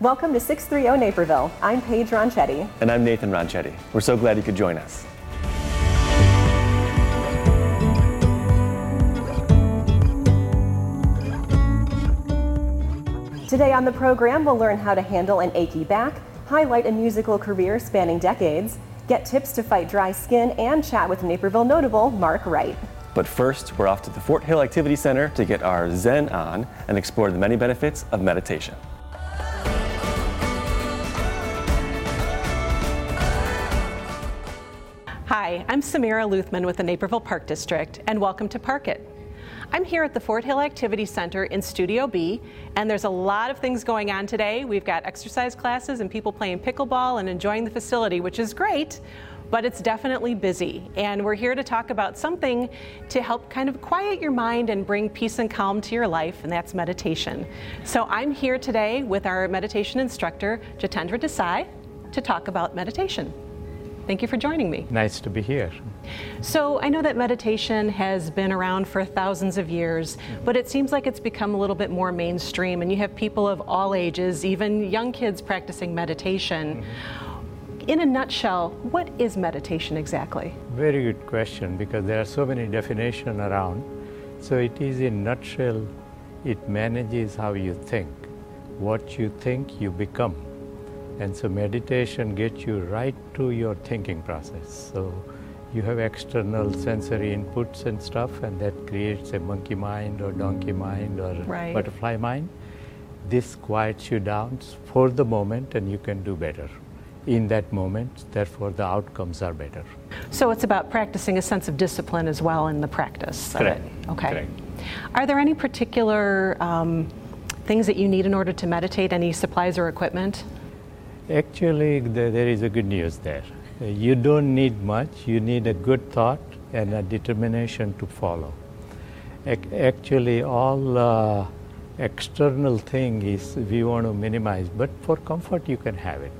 Welcome to 630 Naperville. I'm Paige Ronchetti. And I'm Nathan Ronchetti. We're so glad you could join us. Today on the program, we'll learn how to handle an achy back, highlight a musical career spanning decades, get tips to fight dry skin, and chat with Naperville notable Mark Wright. But first, we're off to the Fort Hill Activity Center to get our Zen on and explore the many benefits of meditation. Hi, I'm Samira Luthman with the Naperville Park District, and welcome to Park It. I'm here at the Fort Hill Activity Center in Studio B, and there's a lot of things going on today. We've got exercise classes and people playing pickleball and enjoying the facility, which is great, but it's definitely busy. And we're here to talk about something to help kind of quiet your mind and bring peace and calm to your life, and that's meditation. So I'm here today with our meditation instructor, Jitendra Desai, to talk about meditation. Thank you for joining me. Nice to be here. So, I know that meditation has been around for thousands of years, but it seems like it's become a little bit more mainstream, and you have people of all ages, even young kids practicing meditation. Mm-hmm. In a nutshell, what is meditation exactly? Very good question because there are so many definitions around. So, it is in nutshell, it manages how you think. What you think, you become. And so meditation gets you right to your thinking process. So you have external sensory inputs and stuff, and that creates a monkey mind or donkey mind or right. butterfly mind. This quiets you down for the moment, and you can do better in that moment. Therefore, the outcomes are better. So it's about practicing a sense of discipline as well in the practice. Correct. Okay. Correct. Are there any particular um, things that you need in order to meditate? Any supplies or equipment? Actually, there is a good news there. You don't need much, you need a good thought and a determination to follow. Actually, all uh, external thing is we want to minimize, but for comfort you can have it.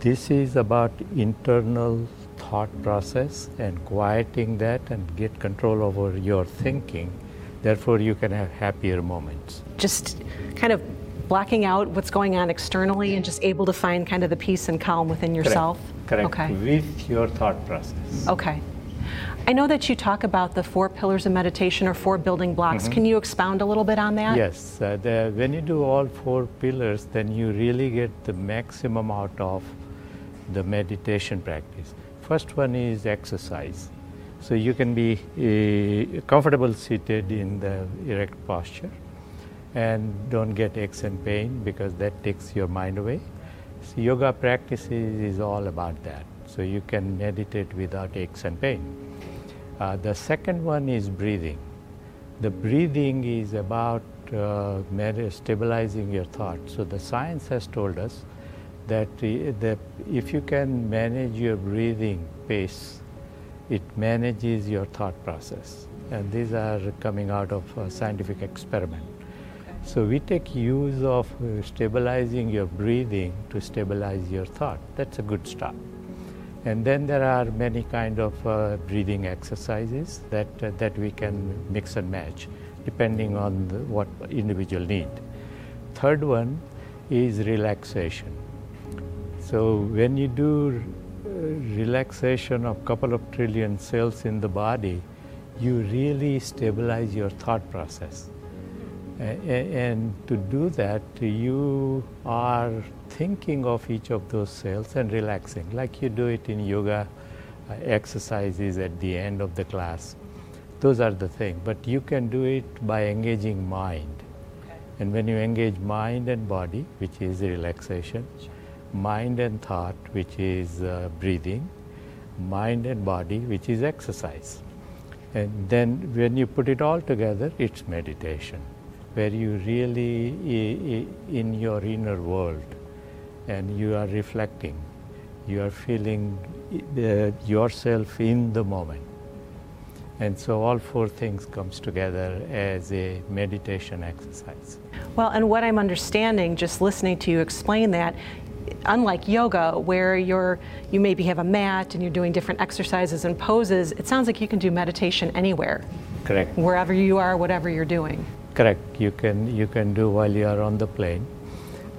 This is about internal thought process and quieting that and get control over your thinking. Therefore, you can have happier moments. Just kind of blocking out what's going on externally and just able to find kind of the peace and calm within yourself? Correct. Correct. Okay. With your thought process. Okay. I know that you talk about the four pillars of meditation or four building blocks. Mm-hmm. Can you expound a little bit on that? Yes. Uh, the, when you do all four pillars, then you really get the maximum out of the meditation practice. First one is exercise. So you can be uh, comfortable seated in the erect posture and don't get aches and pain because that takes your mind away. Yoga practices is all about that. So you can meditate without aches and pain. Uh, the second one is breathing. The breathing is about uh, stabilizing your thoughts. So the science has told us that the, if you can manage your breathing pace, it manages your thought process. And these are coming out of a scientific experiment. So we take use of uh, stabilizing your breathing to stabilize your thought. That's a good start. And then there are many kind of uh, breathing exercises that uh, that we can mix and match depending on the, what individual need. Third one is relaxation. So when you do uh, relaxation of couple of trillion cells in the body, you really stabilize your thought process and to do that, you are thinking of each of those cells and relaxing, like you do it in yoga uh, exercises at the end of the class. Those are the things. But you can do it by engaging mind. Okay. And when you engage mind and body, which is relaxation, mind and thought, which is uh, breathing, mind and body, which is exercise. And then when you put it all together, it's meditation where you really in your inner world and you are reflecting you are feeling yourself in the moment. And so all four things comes together as a meditation exercise. Well and what i'm understanding just listening to you explain that unlike yoga where you're you maybe have a mat and you're doing different exercises and poses it sounds like you can do meditation anywhere. Correct. Wherever you are whatever you're doing correct you can you can do while you are on the plane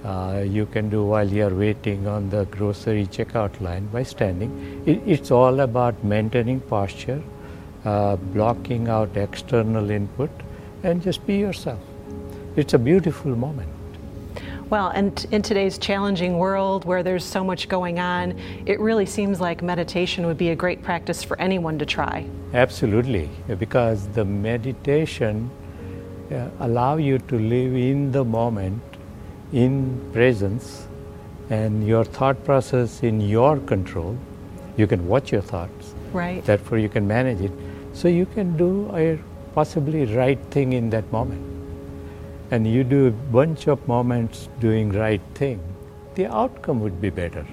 Uh, you can do while you're waiting on the grocery checkout line by standing. It, it's all about maintaining posture, uh, blocking out external input, and just be yourself. It's a beautiful moment. Well, and in today's challenging world where there's so much going on, it really seems like meditation would be a great practice for anyone to try. Absolutely, because the meditation allow you to live in the moment in presence and your thought process in your control. You can watch your thoughts. Right. Therefore, you can manage it. So you can do a possibly right thing in that moment. And you do a bunch of moments doing right thing, the outcome would be better.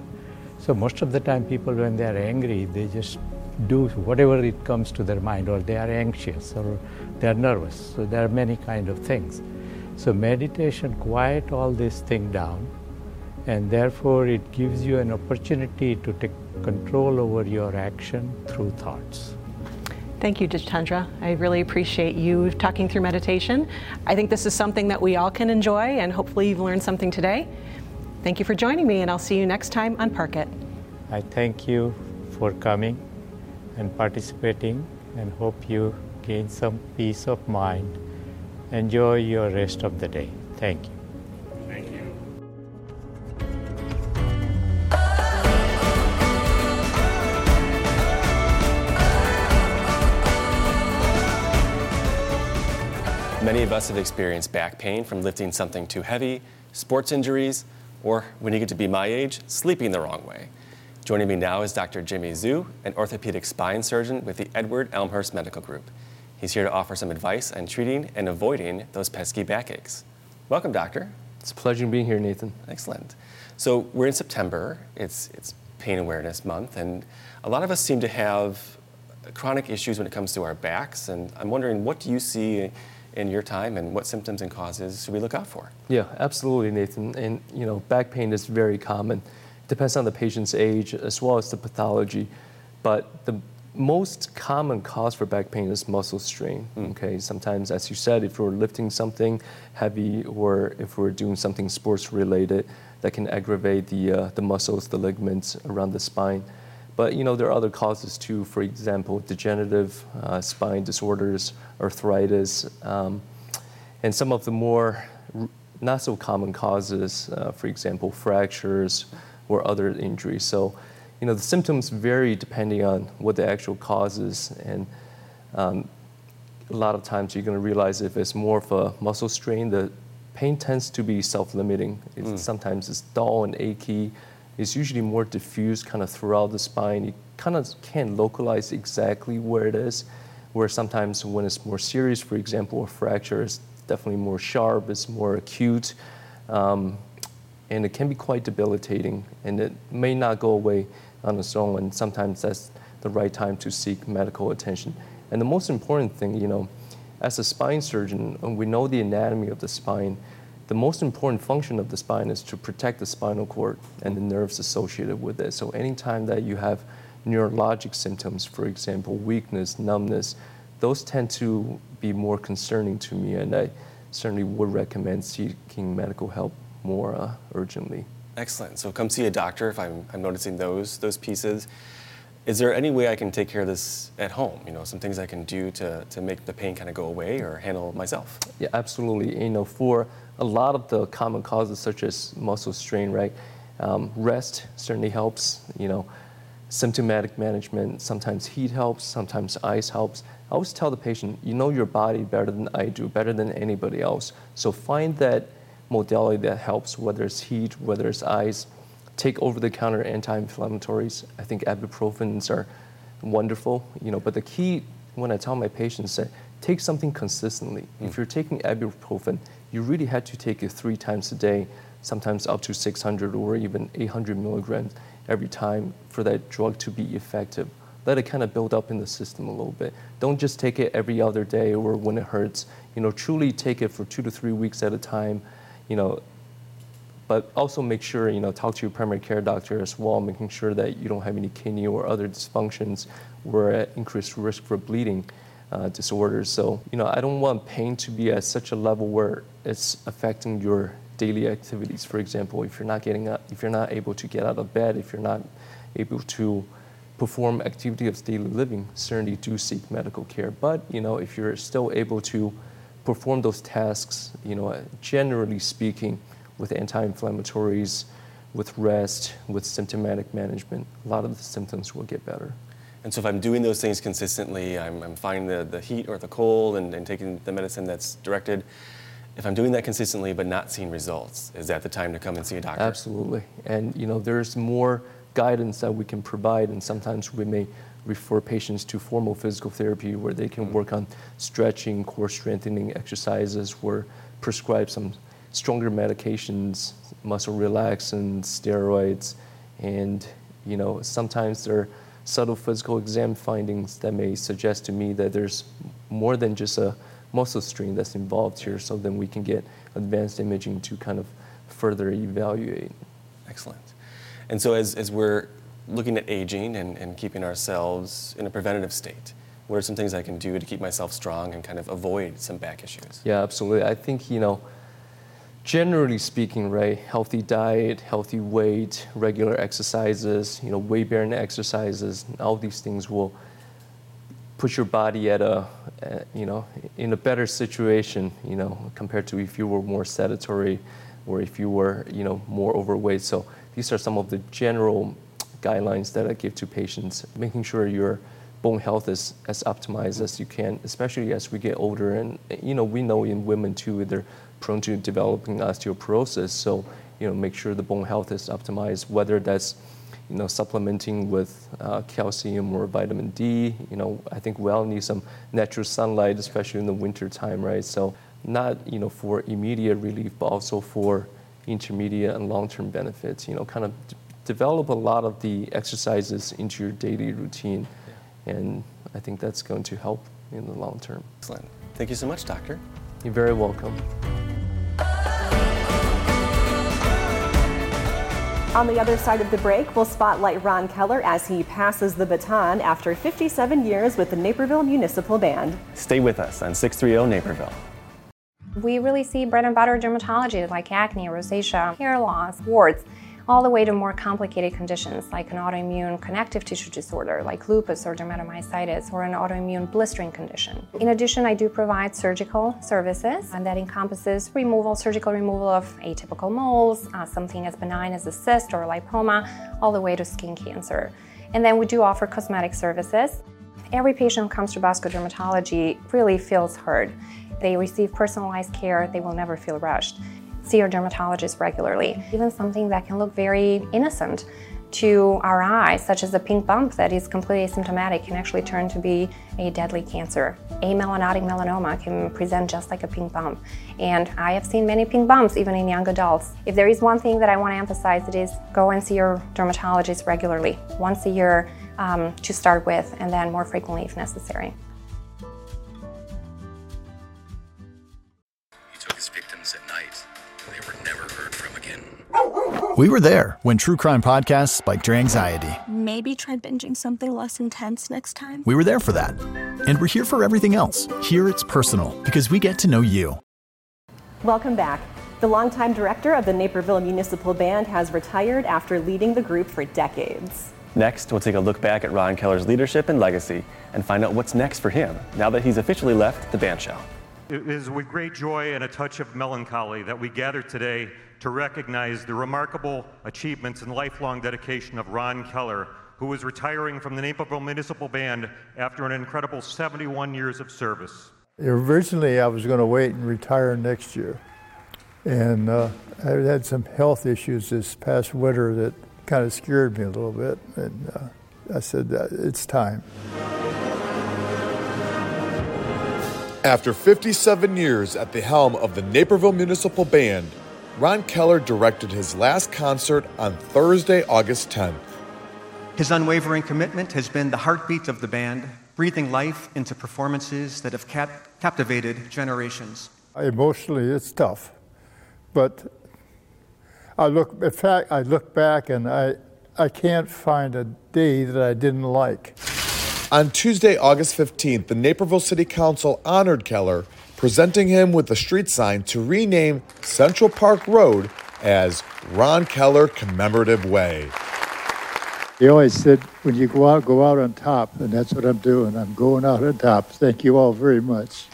So most of the time, people when they are angry, they just do whatever it comes to their mind, or they are anxious, or they are nervous. So there are many kind of things. So meditation quiet all this thing down and therefore it gives you an opportunity to take control over your action through thoughts. Thank you, Jitendra. I really appreciate you talking through meditation. I think this is something that we all can enjoy, and hopefully, you've learned something today. Thank you for joining me, and I'll see you next time on Park It. I thank you for coming and participating, and hope you gain some peace of mind Enjoy your rest of the day. Thank you. Thank you. Many of us have experienced back pain from lifting something too heavy, sports injuries, or when you get to be my age, sleeping the wrong way. Joining me now is Dr. Jimmy Zhu, an orthopedic spine surgeon with the Edward Elmhurst Medical Group. He's here to offer some advice on treating and avoiding those pesky backaches. Welcome, doctor. It's a pleasure being here, Nathan. Excellent. So we're in September. It's it's Pain Awareness Month, and a lot of us seem to have chronic issues when it comes to our backs. And I'm wondering, what do you see in your time, and what symptoms and causes should we look out for? Yeah, absolutely, Nathan. And you know, back pain is very common. Depends on the patient's age as well as the pathology. But the most common cause for back pain is muscle strain. Mm. Okay, sometimes, as you said, if we're lifting something heavy or if we're doing something sports related, that can aggravate the uh, the muscles, the ligaments around the spine. But you know there are other causes too. For example, degenerative uh, spine disorders, arthritis, um, and some of the more not so common causes, uh, for example, fractures or other injuries. So you know, the symptoms vary depending on what the actual cause is. And um, a lot of times you're going to realize if it's more of a muscle strain, the pain tends to be self-limiting. It's, mm. Sometimes it's dull and achy. It's usually more diffuse kind of throughout the spine. You kind of can't localize exactly where it is, where sometimes when it's more serious, for example, a fracture is definitely more sharp, it's more acute. Um, and it can be quite debilitating, and it may not go away on its own, and sometimes that's the right time to seek medical attention. And the most important thing, you know, as a spine surgeon, we know the anatomy of the spine. The most important function of the spine is to protect the spinal cord and the nerves associated with it. So anytime that you have neurologic symptoms, for example, weakness, numbness, those tend to be more concerning to me, and I certainly would recommend seeking medical help more uh, urgently. Excellent. So come see a doctor if I'm, I'm noticing those those pieces. Is there any way I can take care of this at home? You know, some things I can do to, to make the pain kind of go away or handle myself? Yeah, absolutely. You know, for a lot of the common causes such as muscle strain, right? Um, rest certainly helps. You know, symptomatic management. Sometimes heat helps. Sometimes ice helps. I always tell the patient, you know your body better than I do, better than anybody else. So find that modality that helps, whether it's heat, whether it's ice. Take over-the-counter anti-inflammatories. I think ibuprofens are wonderful, you know. But the key when I tell my patients that take something consistently. Mm. If you're taking ibuprofen, you really have to take it three times a day, sometimes up to 600 or even 800 milligrams every time for that drug to be effective. Let it kind of build up in the system a little bit. Don't just take it every other day or when it hurts. You know, truly take it for two to three weeks at a time you know, but also make sure, you know, talk to your primary care doctor as well, making sure that you don't have any kidney or other dysfunctions or at increased risk for bleeding uh, disorders. So, you know, I don't want pain to be at such a level where it's affecting your daily activities. For example, if you're not getting up, if you're not able to get out of bed, if you're not able to perform activity of daily living, certainly do seek medical care. But you know, if you're still able to perform those tasks, you know, generally speaking, with anti-inflammatories, with rest, with symptomatic management, a lot of the symptoms will get better. And so if I'm doing those things consistently, I'm, I'm finding the, the heat or the cold and, and taking the medicine that's directed. If I'm doing that consistently but not seeing results, is that the time to come and see a doctor? Absolutely. And you know, there's more guidance that we can provide, and sometimes we may refer patients to formal physical therapy where they can work on stretching, core strengthening exercises, or prescribe some stronger medications, muscle relaxants, steroids, and you know sometimes there are subtle physical exam findings that may suggest to me that there's more than just a muscle strain that's involved here, so then we can get advanced imaging to kind of further evaluate. Excellent. And so as, as we're looking at aging and, and keeping ourselves in a preventative state, what are some things I can do to keep myself strong and kind of avoid some back issues? Yeah, absolutely. I think, you know, generally speaking, right, healthy diet, healthy weight, regular exercises, you know, weight bearing exercises, all these things will put your body at a, you know, in a better situation, you know, compared to if you were more sedentary or if you were, you know, more overweight. So these are some of the general guidelines that I give to patients, making sure your bone health is as optimized as you can, especially as we get older. And you know, we know in women too, they're prone to developing osteoporosis. So you know, make sure the bone health is optimized, whether that's you know, supplementing with uh, calcium or vitamin D. You know, I think we all need some natural sunlight, especially in the winter time, right? So not you know for immediate relief, but also for intermediate and long-term benefits. You know, kind of develop a lot of the exercises into your daily routine, yeah. and I think that's going to help in the long term. Excellent. Thank you so much, doctor. You're very welcome. On the other side of the break, we'll spotlight Ron Keller as he passes the baton after 57 years with the Naperville Municipal Band. Stay with us on 630 Naperville. We really see bread and butter dermatology like acne, rosacea, hair loss, warts, all the way to more complicated conditions like an autoimmune connective tissue disorder like lupus or dermatomyositis or an autoimmune blistering condition. In addition, I do provide surgical services and that encompasses removal, surgical removal of atypical moles, uh, something as benign as a cyst or a lipoma, all the way to skin cancer. And then we do offer cosmetic services. Every patient who comes to Bosco Dermatology really feels heard. They receive personalized care, they will never feel rushed. See your dermatologist regularly. Even something that can look very innocent to our eyes, such as a pink bump that is completely asymptomatic, can actually turn to be a deadly cancer. Amelanotic melanoma can present just like a pink bump. And I have seen many pink bumps even in young adults. If there is one thing that I want to emphasize, it is go and see your dermatologist regularly, once a year um, to start with, and then more frequently if necessary. We were there when true crime podcasts spiked your anxiety. Maybe try binging something less intense next time. We were there for that. And we're here for everything else. Here it's personal because we get to know you. Welcome back. The longtime director of the Naperville Municipal Band has retired after leading the group for decades. Next, we'll take a look back at Ron Keller's leadership and legacy and find out what's next for him now that he's officially left the band shell. It is with great joy and a touch of melancholy that we gather today to recognize the remarkable achievements and lifelong dedication of Ron Keller, who is retiring from the Naperville Municipal Band after an incredible 71 years of service. Originally, I was going to wait and retire next year. And uh, I had some health issues this past winter that kind of scared me a little bit. And uh, I said, it's time. After 57 years at the helm of the Naperville Municipal Band, Ron Keller directed his last concert on Thursday, August 10th. His unwavering commitment has been the heartbeat of the band, breathing life into performances that have cap- captivated generations. Emotionally, it's tough, but I look. In fact, I look back and I, I can't find a day that I didn't like. On Tuesday, August 15th, the Naperville City Council honored Keller presenting him with a street sign to rename Central Park Road as Ron Keller Commemorative Way. He always said, when you go out, go out on top, and that's what I'm doing. I'm going out on top. Thank you all very much.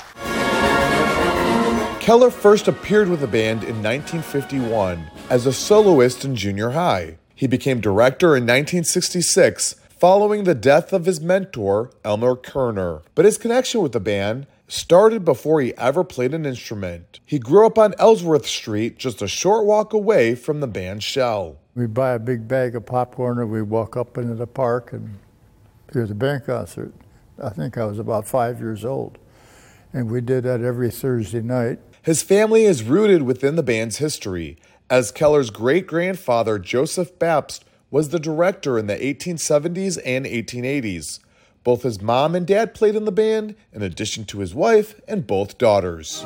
Keller first appeared with the band in 1951 as a soloist in junior high. He became director in 1966 following the death of his mentor, Elmer Kerner. But his connection with the band started before he ever played an instrument. He grew up on Ellsworth Street, just a short walk away from the band's shell. We'd buy a big bag of popcorn and we'd walk up into the park and hear the band concert. I think I was about five years old. And we did that every Thursday night. His family is rooted within the band's history, as Keller's great grandfather, Joseph Bapst, was the director in the 1870s and 1880s. Both his mom and dad played in the band, in addition to his wife and both daughters.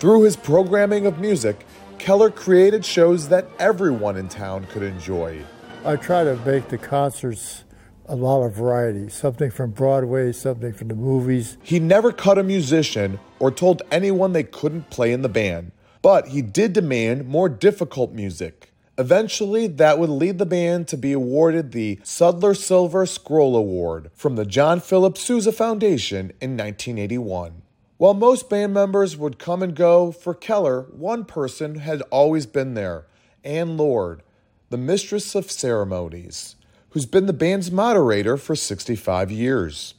Through his programming of music, Keller created shows that everyone in town could enjoy. I try to make the concerts a lot of variety, something from Broadway, something from the movies. He never cut a musician or told anyone they couldn't play in the band, but he did demand more difficult music. Eventually, that would lead the band to be awarded the Sudler Silver Scroll Award from the John Philip Sousa Foundation in 1981. While most band members would come and go, for Keller, one person had always been there Anne Lord, the mistress of ceremonies, who's been the band's moderator for 65 years.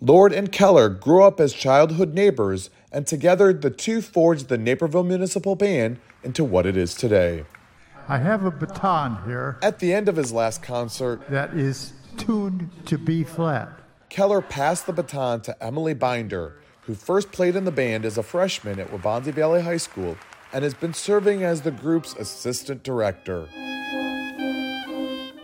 Lord and Keller grew up as childhood neighbors, and together the two forged the Naperville Municipal Band into what it is today. I have a baton here. At the end of his last concert, that is tuned to B flat. Keller passed the baton to Emily Binder, who first played in the band as a freshman at Waubonsie Valley High School and has been serving as the group's assistant director.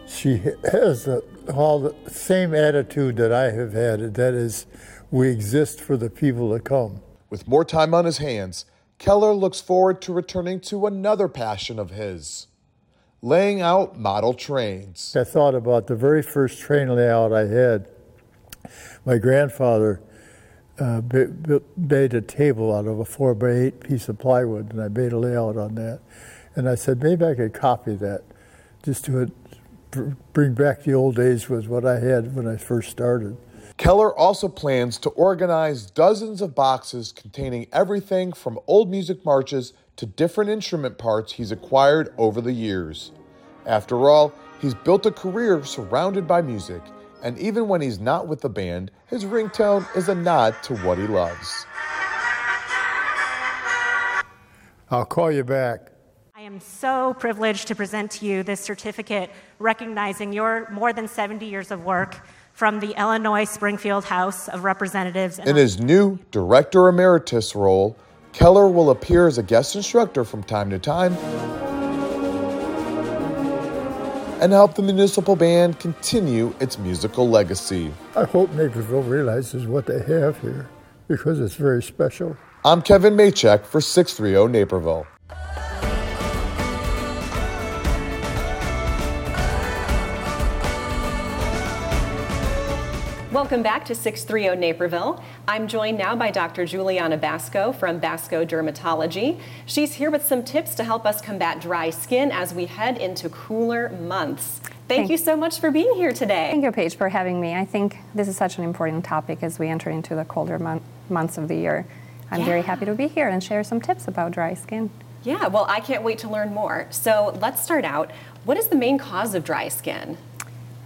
She has the, all the same attitude that I have had, and that is, we exist for the people that come. With more time on his hands, Keller looks forward to returning to another passion of his laying out model trains. I thought about the very first train layout I had. My grandfather uh, made a table out of a four by eight piece of plywood, and I made a layout on that. And I said maybe I could copy that, just to bring back the old days with what I had when I first started. Keller also plans to organize dozens of boxes containing everything from old music marches to different instrument parts he's acquired over the years. After all, he's built a career surrounded by music, and even when he's not with the band, his ringtone is a nod to what he loves. I'll call you back. I am so privileged to present to you this certificate recognizing your more than 70 years of work from the Illinois Springfield House of Representatives. In his new Director Emeritus role, Keller will appear as a guest instructor from time to time and help the municipal band continue its musical legacy. I hope Naperville realizes what they have here because it's very special. I'm Kevin Maychek for 630 Naperville. Welcome back to 630 Naperville. I'm joined now by Dr. Juliana Basco from Basco Dermatology. She's here with some tips to help us combat dry skin as we head into cooler months. Thank, Thank you so much for being here today. Thank you, Paige, for having me. I think this is such an important topic as we enter into the colder mon- months of the year. I'm yeah. very happy to be here and share some tips about dry skin. Yeah, well, I can't wait to learn more. So let's start out. What is the main cause of dry skin?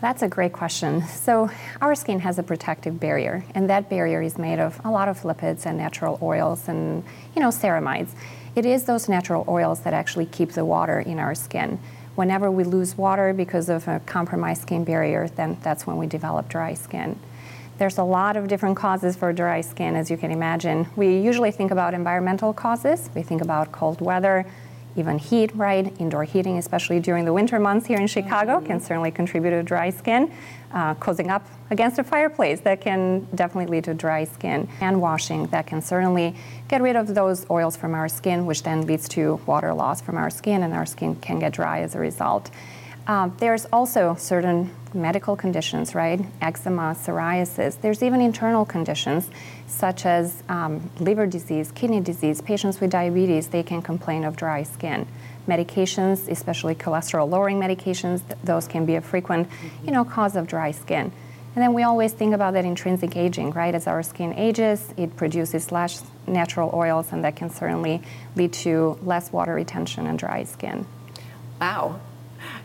That's a great question. So, our skin has a protective barrier, and that barrier is made of a lot of lipids and natural oils and, you know, ceramides. It is those natural oils that actually keep the water in our skin. Whenever we lose water because of a compromised skin barrier, then that's when we develop dry skin. There's a lot of different causes for dry skin, as you can imagine. We usually think about environmental causes. We think about cold weather, even heat, right? Indoor heating, especially during the winter months here in Chicago, mm-hmm. can certainly contribute to dry skin. Uh, cozying up against a fireplace, that can definitely lead to dry skin. And washing, that can certainly get rid of those oils from our skin, which then leads to water loss from our skin, and our skin can get dry as a result. Um, there's also certain medical conditions, right? Eczema, psoriasis. There's even internal conditions such as um, liver disease, kidney disease. Patients with diabetes, they can complain of dry skin. Medications, especially cholesterol-lowering medications, th- those can be a frequent, you know, cause of dry skin. And then we always think about that intrinsic aging, right? As our skin ages, it produces less natural oils, and that can certainly lead to less water retention and dry skin. Wow.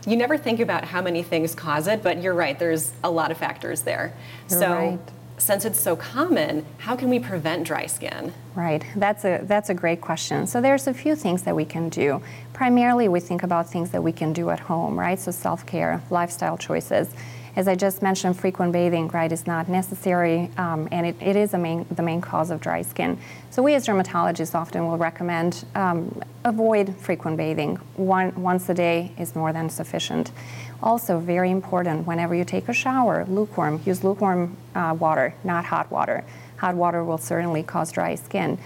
You never think about how many things cause it, but you're right, there's a lot of factors there. You're so, right. since it's so common, how can we prevent dry skin? Right, that's a, that's a great question. So there's a few things that we can do. Primarily, we think about things that we can do at home, right? So self-care, lifestyle choices. As I just mentioned, frequent bathing, right, is not necessary, um, and it, it is main, the main cause of dry skin. So we as dermatologists often will recommend um, avoid frequent bathing. One, once a day is more than sufficient. Also, very important, whenever you take a shower, lukewarm, use lukewarm uh, water, not hot water. Hot water will certainly cause dry skin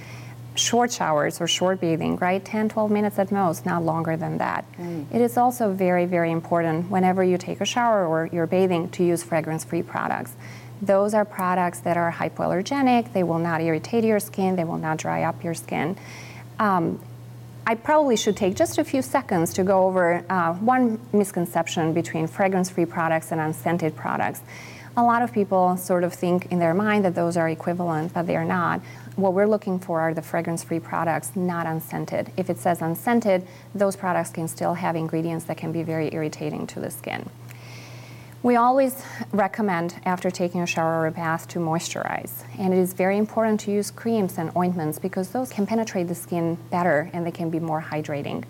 short showers or short bathing, right? 10, 12 minutes at most, not longer than that. Mm. It is also very, very important whenever you take a shower or you're bathing to use fragrance free products. Those are products that are hypoallergenic, they will not irritate your skin, they will not dry up your skin. Um, I probably should take just a few seconds to go over uh, one misconception between fragrance free products and unscented products. A lot of people sort of think in their mind that those are equivalent, but they are not. What we're looking for are the fragrance free products, not unscented. If it says unscented, those products can still have ingredients that can be very irritating to the skin. We always recommend after taking a shower or a bath to moisturize. And it is very important to use creams and ointments because those can penetrate the skin better and they can be more hydrating.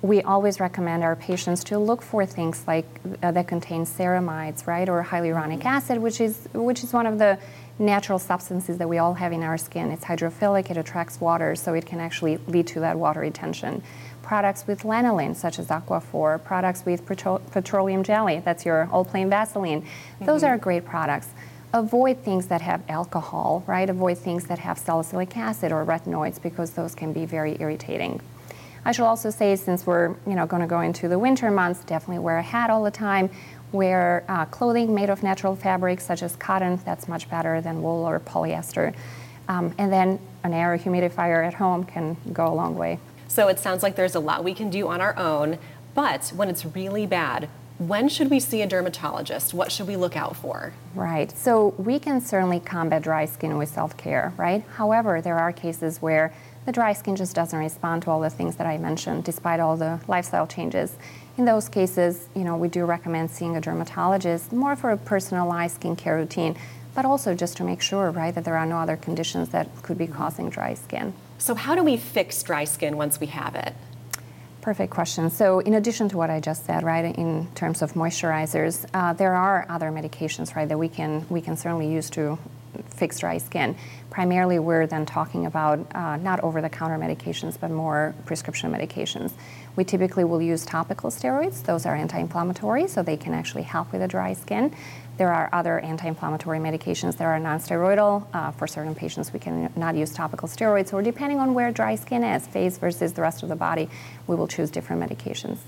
We always recommend our patients to look for things like uh, that contain ceramides, right, or hyaluronic acid, which is which is one of the natural substances that we all have in our skin. It's hydrophilic, it attracts water, so it can actually lead to that water retention products with lanolin, such as Aquaphor, products with petro- petroleum jelly, that's your old plain Vaseline. Those Mhm. are great products. Avoid things that have alcohol, right? Avoid things that have salicylic acid or retinoids because those can be very irritating. I should also say, since we're you know going to go into the winter months, definitely wear a hat all the time. Wear uh, clothing made of natural fabrics such as cotton. That's much better than wool or polyester. Um, and then an air humidifier at home can go a long way. So it sounds like there's a lot we can do on our own, but when it's really bad, when should we see a dermatologist? What should we look out for? Right. So we can certainly combat dry skin with self care, right? However, there are cases where the dry skin just doesn't respond to all the things that I mentioned, despite all the lifestyle changes. In those cases, you know, we do recommend seeing a dermatologist more for a personalized skincare routine, but also just to make sure, right, that there are no other conditions that could be causing dry skin. So, how do we fix dry skin once we have it? Perfect question. So, in addition to what I just said, right, in terms of moisturizers, uh, there are other medications, right, that we can we can certainly use to fix dry skin. Primarily, we're then talking about uh, not over-the-counter medications, but more prescription medications. We typically will use topical steroids. Those are anti-inflammatory, so they can actually help with the dry skin. There are other anti-inflammatory medications that are non-steroidal. Uh, for certain patients, we can not use topical steroids, or depending on where dry skin is, face versus the rest of the body, we will choose different medications.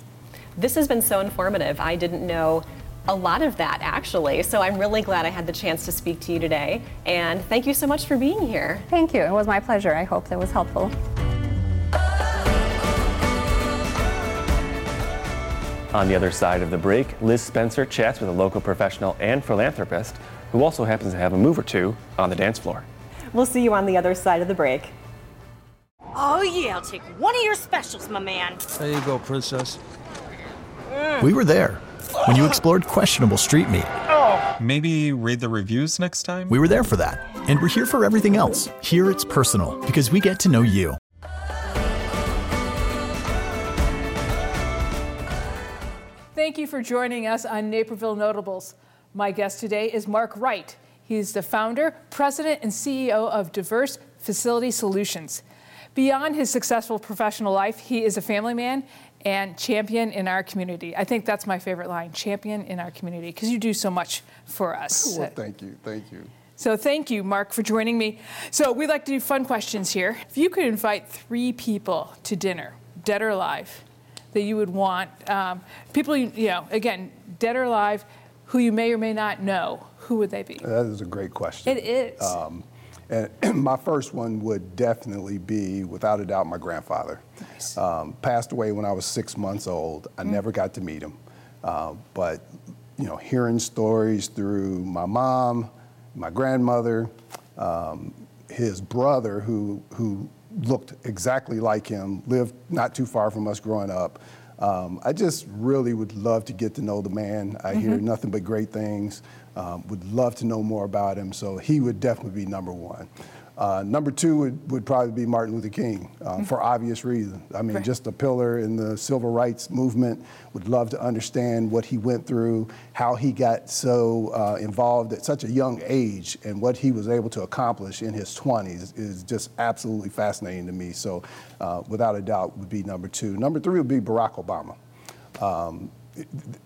This has been so informative. I didn't know a lot of that actually, so I'm really glad I had the chance to speak to you today. And thank you so much for being here. Thank you. It was my pleasure. I hope that was helpful. On the other side of the break, Liz Spencer chats with a local professional and philanthropist who also happens to have a move or two on the dance floor. We'll see you on the other side of the break. Oh, yeah, I'll take one of your specials, my man. There you go, princess. Mm. We were there when you explored questionable street meat. Maybe read the reviews next time? We were there for that. And we're here for everything else. Here it's personal because we get to know you. Thank you for joining us on Naperville Notables. My guest today is Mark Wright. He's the founder, president, and CEO of Diverse Facility Solutions. Beyond his successful professional life, he is a family man and champion in our community. I think that's my favorite line champion in our community, because you do so much for us. Well, thank you. Thank you. So thank you, Mark, for joining me. So we'd like to do fun questions here. If you could invite three people to dinner, dead or alive, that you would want um, people, you, you know, again, dead or alive, who you may or may not know? Who would they be? That is a great question. It is. Um, and my first one would definitely be, without a doubt, my grandfather. Nice. Um, passed away when I was six months old. I Mm. never got to meet him. Uh, but, you know, hearing stories through my mom, my grandmother, um, his brother, who, who looked exactly like him, lived not too far from us growing up. Um, I just really would love to get to know the man. I hear Mhm. nothing but great things. Um, would love to know more about him. So he would definitely be number one. Uh, number two would, would probably be Martin Luther King uh, for obvious reasons. I mean, Right. just a pillar in the civil rights movement. Would love to understand what he went through, how he got so uh, involved at such a young age, and what he was able to accomplish in his 20s is just absolutely fascinating to me. So, uh, without a doubt, would be number two. Number three would be Barack Obama. Um,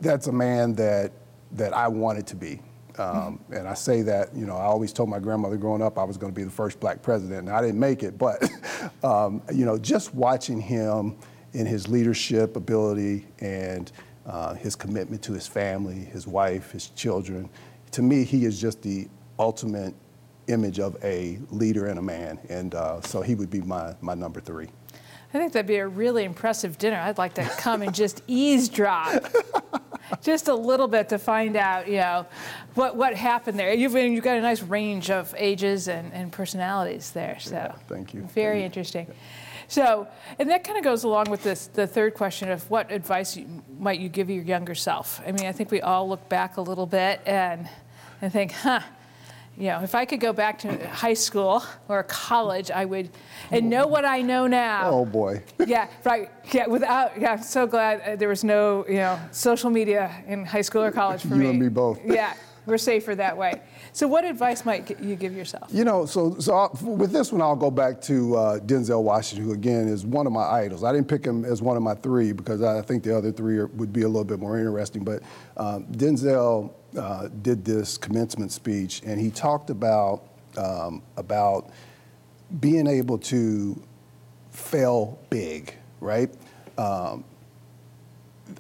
that's a man that that I wanted to be. Um, and I say that, you know, I always told my grandmother growing up I was going to be the first black president. And I didn't make it, but, um, you know, just watching him in his leadership ability and uh, his commitment to his family, his wife, his children, to me, he is just the ultimate image of a leader and a man. And uh, so he would be my, my number three. I think that'd be a really impressive dinner. I'd like to come and just eavesdrop. Just a little bit to find out, you know, what, what happened there. You've, you've got a nice range of ages and, and personalities there. So Thank you. very interesting. So, and that kind of goes along with this, the third question of what advice you, might you give your younger self? I mean, I think we all look back a little bit and, and think, huh, you know, if I could go back to high school or college, I would, and know what I know now. Oh, boy. Yeah, right. Yeah, without, yeah, I'm so glad uh, there was no, you know, social media in high school or college for You me. You and me both. Yeah, we're safer that way. So, what advice might you give yourself? You know, so so I'll, with this one, I'll go back to uh, Denzel Washington, who again is one of my idols. I didn't pick him as one of my three because I think the other three are, would be a little bit more interesting. But um, Denzel uh, did this commencement speech, and he talked about um, about being able to fail big, right? Um,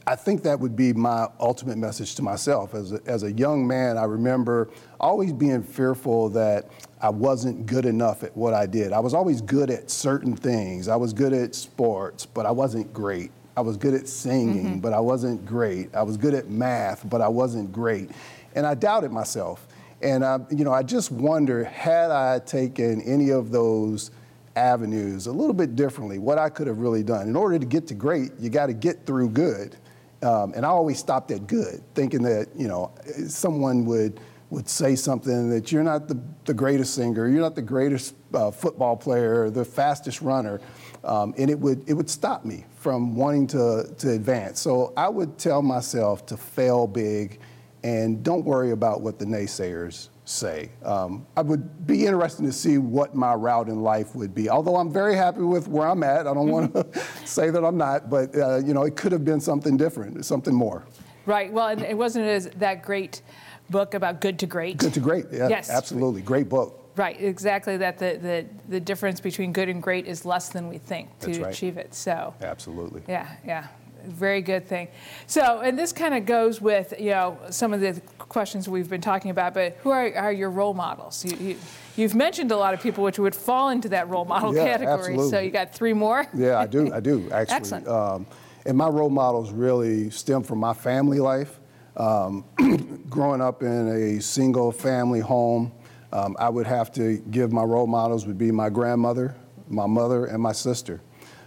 I think that would be my ultimate message to myself. As a, as a young man, I remember always being fearful that I wasn't good enough at what I did. I was always good at certain things. I was good at sports, but I wasn't great. I was good at singing, but I wasn't great. I was good at math, but I wasn't great. And I doubted myself. And I, you know, I just wonder had I taken any of those avenues a little bit differently, what I could have really done. In order to get to great, you got to get through good. Um, and I always stopped at good, thinking that you know someone would would say something that you're not the, the greatest singer, you're not the greatest uh, football player, the fastest runner, um, and it would it would stop me from wanting to to advance. So I would tell myself to fail big, and don't worry about what the naysayers say. Um, I would be interested to see what my route in life would be. Although I'm very happy with where I'm at, I don't want to say that I'm not, but uh, you know, it could have been something different, something more. Right. Well, and it wasn't as that great book about good to great. Good to great. Yeah, Yes. absolutely. Great book. Right, exactly. That the, the, the difference between good and great is less than we think to right. achieve it. So, Absolutely. yeah, yeah, very good thing. So, and this kind of goes with you know some of the questions we've been talking about. But who are, are your role models? You, you, you've mentioned a lot of people which would fall into that role model Yeah, category. So you got three more. Yeah, I do. I do actually. Excellent. Um, and my role models really stem from my family life. Um, growing up in a single family home, um, I would have to give my role models would be my grandmother, my mother, and my sister.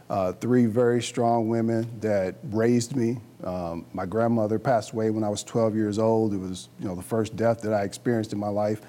Uh, three very strong women that raised me. Um, my grandmother passed away when I was 12 years old. It was, you know, the first death that I experienced in my life.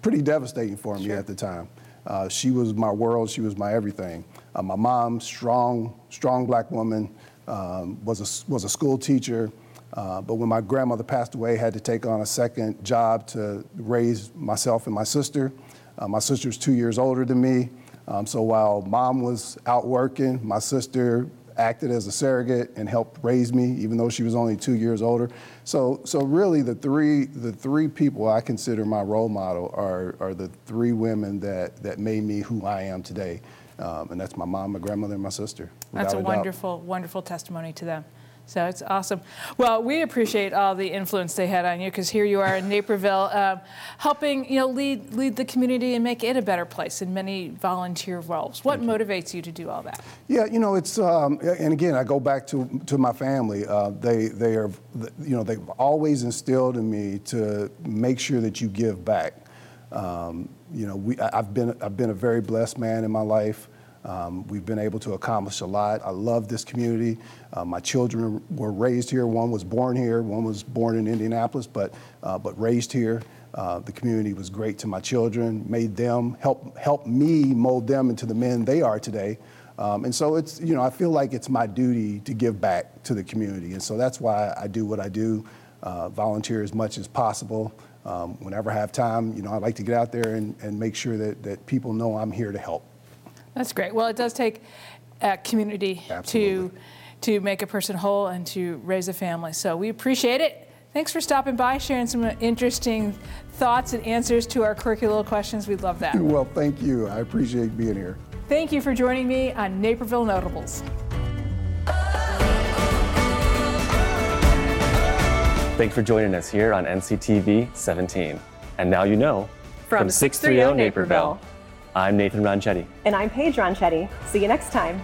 Pretty devastating for me at the time. Uh, she was my world. She was my everything. Uh, my mom, strong, strong black woman, um, was a was a school teacher. Uh, but when my grandmother passed away, I had to take on a second job to raise myself and my sister. Uh, my sister's two years older than me. Um, so while mom was out working, my sister acted as a surrogate and helped raise me, even though she was only two years older. So, so really, the three the three people I consider my role model are are the three women that that made me who I am today. Um, and that's my mom, my grandmother, and my sister. That's a, doubt. wonderful, wonderful testimony to them. So it's awesome. Well, we appreciate all the influence they had on you because here you are in Naperville, um, helping you know lead lead the community and make it a better place in many volunteer roles. What motivates you to do all that? Yeah, you know, it's um, and again, I go back to to my family. Uh, they they are, you know, they've always instilled in me to make sure that you give back. Um, you know, we, I've been I've been a very blessed man in my life. Um, we've been able to accomplish a lot. I love this community. Uh, my children were raised here. One was born here. One was born in Indianapolis, but uh, but raised here. Uh, the community was great to my children. Made them help help me mold them into the men they are today. Um, and so it's you know I feel like it's my duty to give back to the community, and so that's why I do what I do. Uh, volunteer as much as possible. Um, whenever I have time, you know, I like to get out there and, and make sure that, that people know I'm here to help. That's great. Well, it does take a community to to make a person whole and to raise a family. So we appreciate it. Thanks for stopping by, sharing some interesting thoughts and answers to our curricular questions. We'd love that. Well, thank you. I appreciate being here. Thank you for joining me on Naperville Notables. Thanks for joining us here on NCTV 17. And now you know From 630 Naperville. I'm Nathan Ronchetti. And I'm Paige Ronchetti. See you next time.